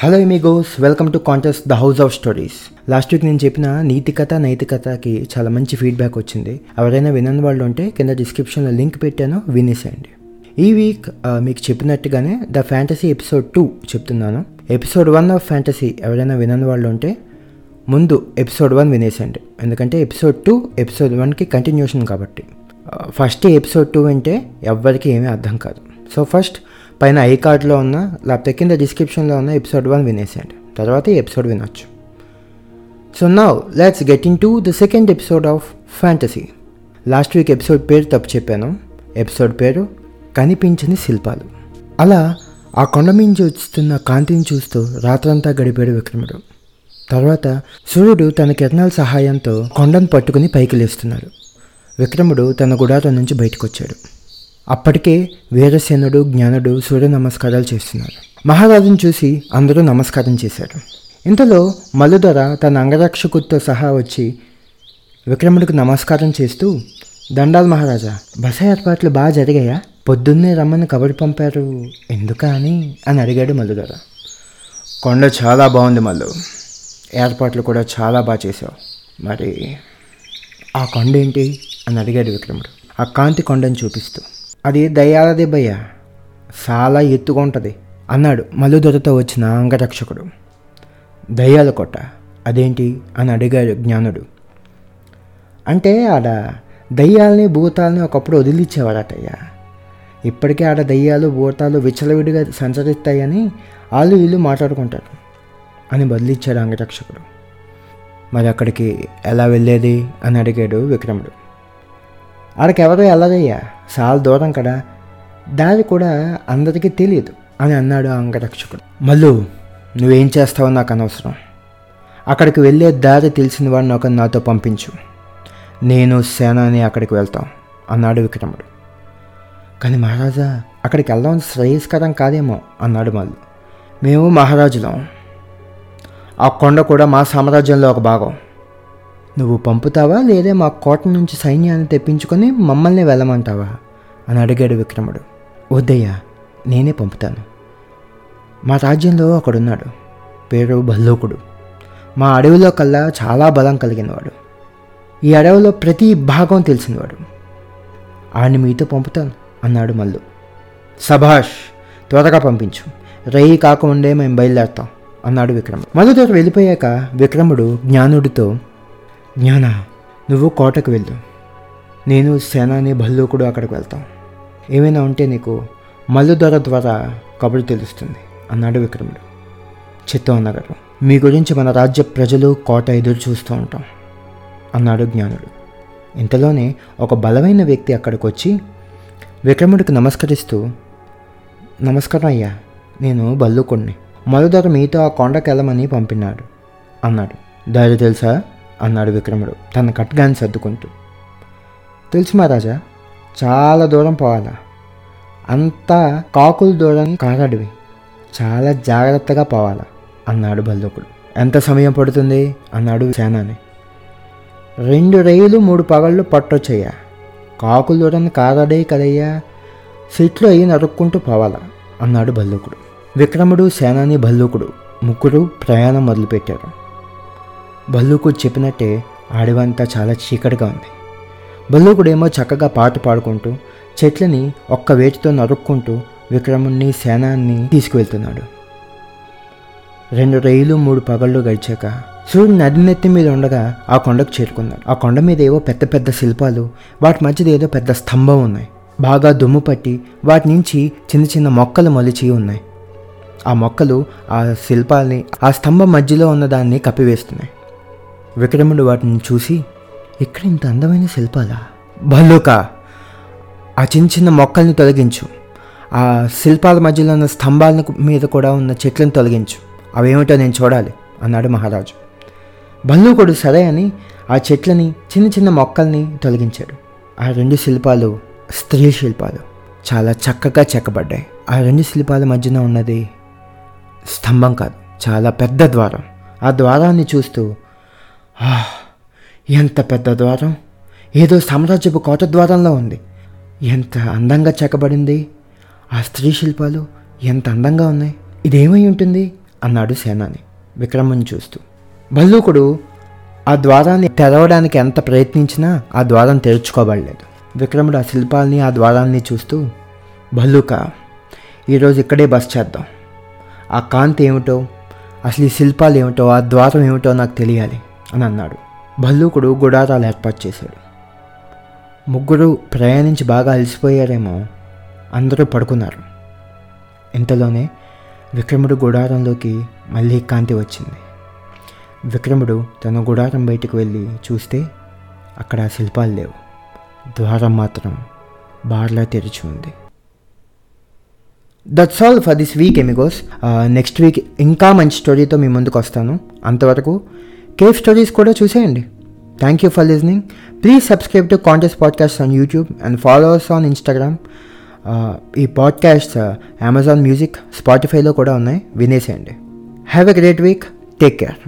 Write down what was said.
Hello amigos welcome to contest the house of stories last week నేను చెప్పిన నీతికథ నైతికతకి చాలా మంచి ఫీడ్బ్యాక్ వచ్చింది. ఎవరైనా వినని వాళ్ళు ఉంటే కింద డిస్క్రిప్షన్లో లింక్ పెట్టాను వినేసేయండి. ఈ వీక్ మీకు చెప్పినట్టుగానే ద ఫ్యాంటసీ ఎపిసోడ్ టూ చెప్తున్నాను. ఎపిసోడ్ వన్ ఆఫ్ ఫ్యాంటసీ ఎవరైనా వినని వాళ్ళు ఉంటే ముందు ఎపిసోడ్ వన్ వినేసేయండి. ఎందుకంటే ఎపిసోడ్ టూ ఎపిసోడ్ వన్కి కంటిన్యూషన్ కాబట్టి. ఫస్ట్ ఎపిసోడ్ టూ వింటే ఎవ్వరికి ఏమీ అర్థం కాదు. సో ఫస్ట్ పైన ఐ కార్డ్లో ఉన్న లేకపోతే కింద డిస్క్రిప్షన్లో ఉన్న ఎపిసోడ్ వన్ వినేసేయండి. తర్వాత ఈ ఎపిసోడ్ వినొచ్చు. So now let's get into the second episode of fantasy. Last week episode పేరు తప్పు చెప్పాను. ఎపిసోడ్ పేరు కనిపించని శిల్పాలు. అలా ఆ కొండ మించి వస్తున్న కాంతిని చూస్తూ రాత్రంతా గడిపాడు విక్రముడు. తర్వాత సూర్యుడు తన కిరణాల సహాయంతో కొండను పట్టుకుని పైకి లేస్తున్నాడు. విక్రముడు తన గుడారం నుంచి బయటకు వచ్చాడు అప్పటికే వీరసేనుడు జ్ఞానుడు సూర్య నమస్కారాలు చేస్తున్నారు. మహారాజును చూసి అందరూ నమస్కారం చేశారు. ఇంతలో మల్లుధర తన అంగరక్షకుడితో సహా వచ్చి విక్రముడికి నమస్కారం చేస్తూ దండాలు మహారాజా బస ఏర్పాట్లు బాగా జరిగాయా? పొద్దున్నే రమ్మని కబడి పంపారు. ఎందుకా అని అని అడిగాడు మల్లుదొర. కొండ చాలా బాగుంది మల్లు. ఏర్పాట్లు కూడా చాలా బాగా చేసావు మరి ఆ కొండ ఏంటి? అని అడిగాడు విక్రముడు. ఆ కాంతి కొండని చూపిస్తూ. అది దయ్యాలది భయ్య చాలా ఎత్తుగా ఉంటుంది అన్నాడు మల్లుదొరతో వచ్చిన అంగరక్షకుడు. దయ్యాల కొట్ట అదేంటి అని అడిగాడు జ్ఞానుడు. అంటే ఆడ దయ్యాలని భూతాలని ఒకప్పుడు వదిలిచ్చేవాడటయ్యా ఇప్పటికే ఆడ దయ్యాలు భూతాలు విచ్చలవిడిగా సంచరిస్తాయని వాళ్ళు వీళ్ళు మాట్లాడుకుంటారు అని బదిలిచ్చాడు అంగరక్షకుడు. మరి అక్కడికి ఎలా వెళ్ళేది అని అడిగాడు విక్రముడు. ఆడికి ఎవరో వెళ్ళదయ్యా చాలా దూరం కదా. దారి కూడా అందరికీ తెలియదు అని అన్నాడు అంగరక్షకుడు. మల్లు నువ్వేం చేస్తావో నాకు అనవసరం. అక్కడికి వెళ్ళే దారి తెలిసిన వాడిని ఒక నాతో పంపించు. నేను సేనాని అక్కడికి వెళ్తాం అన్నాడు విక్రముడు. కానీ మహారాజా అక్కడికి వెళ్దాం శ్రేయస్కరం కాదేమో అన్నాడు మల్లు. మేము మహారాజులం. ఆ కొండ కూడా మా సామ్రాజ్యంలో ఒక భాగం. నువ్వు పంపుతావా లేదా మా కోట నుంచి సైన్యాన్ని తెప్పించుకొని మమ్మల్ని వెళ్ళమంటావా? అని అడిగాడు విక్రముడు. వద్దయ్యా నేనే పంపుతాను. మా రాజ్యంలో ఒకడున్నాడు. పేరు భల్లూకుడు. మా అడవిలో కల్లా చాలా బలం కలిగినవాడు. ఈ అడవిలో ప్రతి భాగం తెలిసినవాడు. ఆడిని మీతో పంపుతాను అన్నాడు మల్లు. సభాష్ త్వరగా పంపించు. రేయి కాకముందే మేము బయలుదేరుతాం అన్నాడు విక్రముడు. మల్లు దగ్గర వెళ్ళిపోయాక విక్రముడు జ్ఞానుడితో జ్ఞాన నువ్వు కోటకు వెళ్ళు. నేను సేనాని భల్లూకుడు అక్కడికి వెళ్తాం. ఏమైనా ఉంటే నీకు మల్లుధర ద్వారా కబురు తెలుస్తుంది అన్నాడు విక్రముడు. చిత్తవనగరు మీ గురించి మన రాజ్య ప్రజలు కోట ఎదురు చూస్తూ ఉంటాం అన్నాడు జ్ఞానుడు. ఇంతలోనే ఒక బలమైన వ్యక్తి అక్కడికి వచ్చి విక్రముడికి నమస్కరిస్తూ నమస్కారం అయ్యా నేను బల్లుకుణ్ణి మరుదర మీతో ఆ కొండకెళ్ళమని పంపినాడు అన్నాడు. దారి తెలుసా? అన్నాడు విక్రముడు. తన కట్గాన్ని సర్దుకుంటూ. తెలుసు మహారాజా చాలా దూరం పోవాలా? అంతా కాకుల దూరం కారడివి. చాలా జాగ్రత్తగా పోవాలా? అన్నాడు బల్లుకుడు ఎంత సమయం పడుతుంది? అన్నాడు సేనాని. రెండు రైలు మూడు పగళ్ళు పట్టొచ్చయ్యా. కాకుల దూరం కారడే కదయ్యా. సిట్లు అయ్యి నరుక్కుంటూ పోవాలా? అన్నాడు భల్లూకుడు విక్రముడు సేనాని భల్లూకుడు ముగ్గురు ప్రయాణం మొదలుపెట్టారు. భల్లూకుడు చెప్పినట్టే అడవంతా చాలా చీకటిగా ఉంది. బల్లుకుడేమో చక్కగా పాట పాడుకుంటూ చెట్లని ఒక్క వేటితో నరుక్కుంటూ విక్రముణ్ణి సేనాన్ని తీసుకువెళ్తున్నాడు. రెండు రైలు మూడు పగళ్ళు గడిచాక సూర్యుడు నది నెత్తి మీద ఉండగా ఆ కొండకు చేరుకున్నాడు. ఆ కొండ మీద ఏవో పెద్ద పెద్ద శిల్పాలు వాటి మధ్యలో ఏదో పెద్ద స్తంభం ఉన్నాయి. బాగా దుమ్ము పట్టి వాటి నుంచి చిన్న చిన్న మొక్కలు మొలిచి ఉన్నాయి. ఆ మొక్కలు ఆ శిల్పాల్ని ఆ స్తంభం మధ్యలో ఉన్న దాన్ని కప్పివేస్తున్నాయి. విక్రముడు వాటిని చూసి ఇక్కడ ఇంత అందమైన శిల్పాలా? భల్లూక ఆ చిన్న చిన్న మొక్కల్ని తొలగించు. ఆ శిల్పాల మధ్యలో ఉన్న స్తంభాల మీద కూడా ఉన్న చెట్లను తొలగించు. అవేమిటో నేను చూడాలి అన్నాడు మహారాజు. భల్లూకుడు సరే అని ఆ చెట్లని చిన్న చిన్న మొక్కల్ని తొలగించాడు. ఆ రెండు శిల్పాలు స్త్రీ శిల్పాలు. చాలా చక్కగా చెక్కబడ్డాయి. ఆ రెండు శిల్పాల మధ్యన ఉన్నది స్తంభం కాదు చాలా పెద్ద ద్వారం. ఆ ద్వారాన్ని చూస్తూ ఎంత పెద్ద ద్వారం? ఏదో సామ్రాజ్యపు కోట ద్వారంలో ఉంది. ఎంత అందంగా చెక్కబడింది ఆ స్త్రీ శిల్పాలు ఎంత అందంగా ఉన్నాయి? ఇదేమై ఉంటుంది? అన్నాడు సేనాని విక్రముని చూస్తూ. భల్లూకుడు ఆ ద్వారాన్ని తెరవడానికి ఎంత ప్రయత్నించినా ఆ ద్వారం తెరుచుకోబడలేదు. విక్రముడు ఆ శిల్పాల్ని ఆ ద్వారాన్ని చూస్తూ భల్లూక ఈరోజు ఇక్కడే బస్ చేద్దాం. ఆ కాంతి ఏమిటో అసలు ఈ శిల్పాలు ఏమిటో ఆ ద్వారం ఏమిటో నాకు తెలియాలి. అని అన్నాడు. భల్లూకుడు గుడారాలు ఏర్పాటు చేశాడు. ముగ్గురు ప్రయాణించి బాగా అలసిపోయారేమో అందరూ పడుకున్నారు. ఇంతలోనే విక్రముడు గుడారంలోకి మళ్ళీ కాంతి వచ్చింది. విక్రముడు తన గుడారం బయటకు వెళ్ళి చూస్తే అక్కడ శిల్పాలు లేవు. ద్వారం మాత్రం బార్లా తెరిచి ఉంది. That's all for this week amigos next week ఇంకా మంచి స్టోరీతో మీ ముందుకు వస్తాను. అంతవరకు కేవ్ స్టోరీస్ కూడా చూసేయండి. Thank you for listening please subscribe to contest podcast on YouTube and followers on Instagram ఈ పాడ్కాస్ట్ అమెజాన్ మ్యూజిక్ స్పాటిఫైలో కూడా ఉన్నాయి. వినేసేయండి. Have a great week take care